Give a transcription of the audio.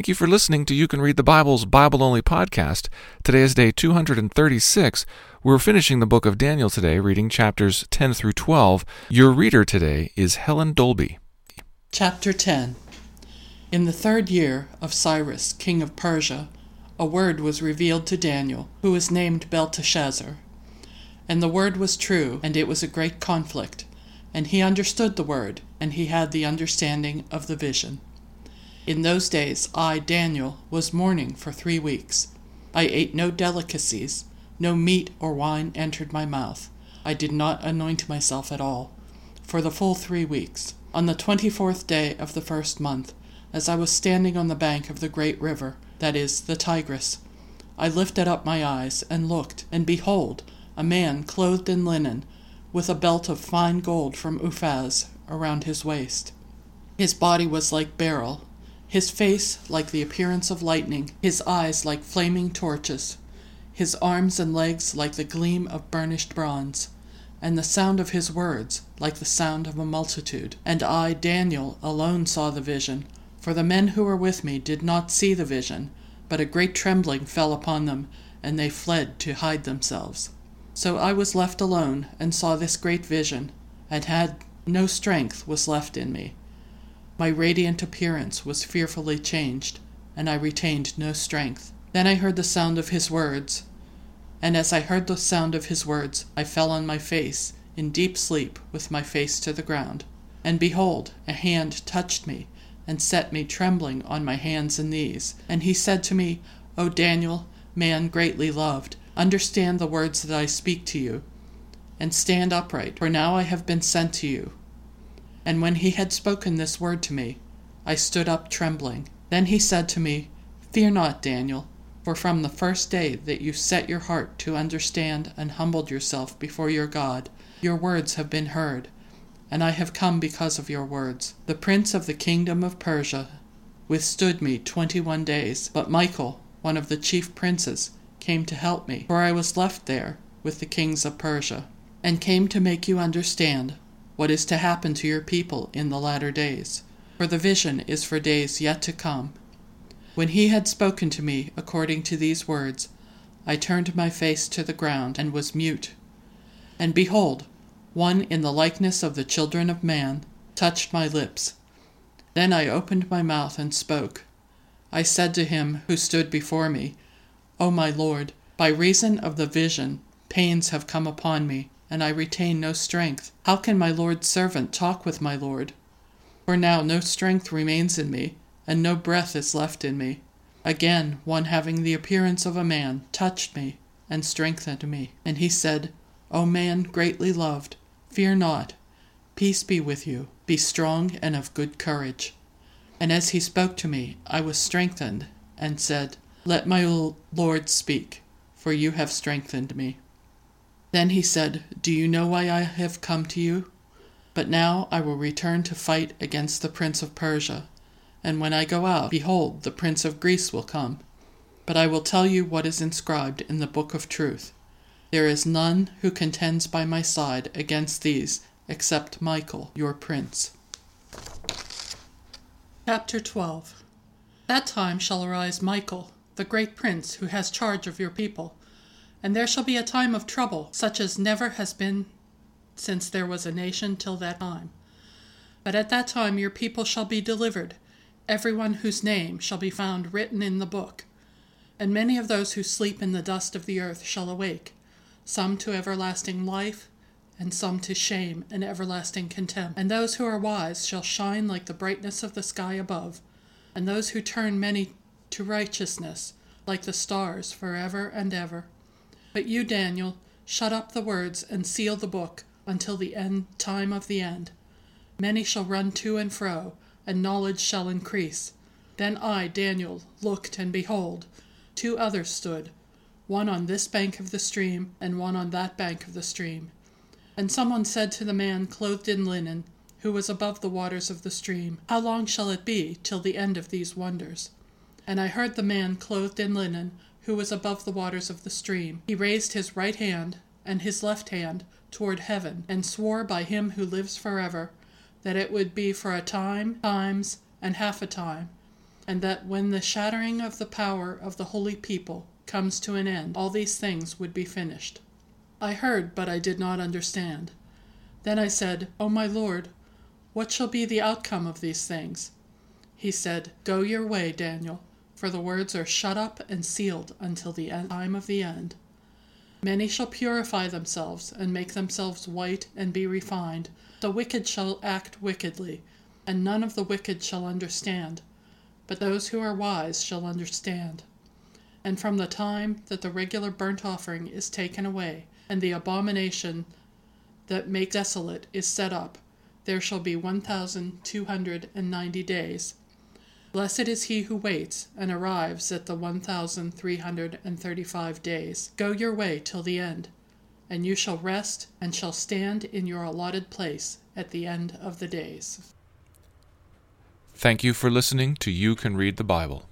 Thank you for listening to You Can Read the Bible's Bible Only podcast. Today is day 236. We're finishing the book of Daniel today, reading chapters 10 through 12. Your reader today is Helen Dolby. Chapter 10 In the third year of Cyrus, king of Persia, a word was revealed to Daniel, who was named Belteshazzar. And the word was true, and it was a great conflict. And he understood the word, and he had the understanding of the vision. In those days I, Daniel, was mourning for three weeks. I ate no delicacies, no meat or wine entered my mouth. I did not anoint myself at all, for the full three weeks. On the twenty fourth day of the first month, as I was standing on the bank of the great river, that is, the Tigris, I lifted up my eyes and looked, and behold, a man clothed in linen, with a belt of fine gold from Uphaz around his waist. His body was like beryl, his face like the appearance of lightning, his eyes like flaming torches, his arms and legs like the gleam of burnished bronze, and the sound of his words like the sound of a multitude. And I, Daniel, alone saw the vision, for the men who were with me did not see the vision, but a great trembling fell upon them, and they fled to hide themselves. So I was left alone, and saw this great vision, and had no strength was left in me. My radiant appearance was fearfully changed, and I retained no strength. Then I heard the sound of his words, and as I heard the sound of his words, I fell on my face, in deep sleep, with my face to the ground. And behold, a hand touched me, and set me trembling on my hands and knees. And he said to me, O Daniel, man greatly loved, Understand the words that I speak to you, and stand upright, for now I have been sent to you. And when he had spoken this word to me, I stood up trembling. Then he said to me, Fear not, Daniel, for from the first day that you set your heart to understand and humbled yourself before your God, your words have been heard, and I have come because of your words. The prince of the kingdom of Persia withstood me twenty one days, but Michael, one of the chief princes, came to help me, for I was left there with the kings of Persia, and came to make you understand what is to happen to your people in the latter days. For the vision is for days yet to come. When he had spoken to me according to these words, I turned my face to the ground and was mute. And behold, one in the likeness of the children of man touched my lips. Then I opened my mouth and spoke. I said to him who stood before me, O my Lord, by reason of the vision, pains have come upon me, and I retain no strength. How can my Lord's servant talk with my Lord? For now no strength remains in me, and no breath is left in me. Again, one having the appearance of a man touched me and strengthened me. And he said, O man greatly loved, fear not. Peace be with you. Be strong and of good courage. And as he spoke to me, I was strengthened, and said, let my Lord speak, for you have strengthened me. Then he said, Do you know why I have come to you? But now I will return to fight against the prince of Persia. And when I go out, behold, the prince of Greece will come. But I will tell you what is inscribed in the book of truth. There is none who contends by my side against these except Michael, your prince. Chapter 12 That time shall arise Michael the great prince who has charge of your people. And there shall be a time of trouble, such as never has been since there was a nation till that time. But at that time your people shall be delivered, every one whose name shall be found written in the book. And many of those who sleep in the dust of the earth shall awake, some to everlasting life, and some to shame and everlasting contempt. And those who are wise shall shine like the brightness of the sky above, and those who turn many to righteousness, like the stars forever and ever. But you, Daniel, shut up the words and seal the book until the end time of the end. Many shall run to and fro, and knowledge shall increase. Then I, Daniel, looked, and behold, two others stood, one on this bank of the stream, and one on that bank of the stream. And someone said to the man clothed in linen, who was above the waters of the stream, How long shall it be till the end of these wonders? And I heard the man clothed in linen, who was above the waters of the stream. He raised his right hand and his left hand toward heaven, and swore by him who lives forever that it would be for a time, times, and half a time, and that when the shattering of the power of the holy people comes to an end, all these things would be finished. I heard, but I did not understand. Then I said, O my Lord, what shall be the outcome of these things? He said, Go your way, Daniel, for the words are shut up and sealed until the time of the end. Many shall purify themselves and make themselves white and be refined. The wicked shall act wickedly, and none of the wicked shall understand but those who are wise shall understand. And from the time that the regular burnt offering is taken away, and the abomination that makes desolate is set up, there shall be one thousand two hundred and ninety days. Blessed is he who waits and arrives at the one thousand three hundred and thirty five days. Go your way till the end, and you shall rest and shall stand in your allotted place at the end of the days. Thank you for listening to You Can Read the Bible.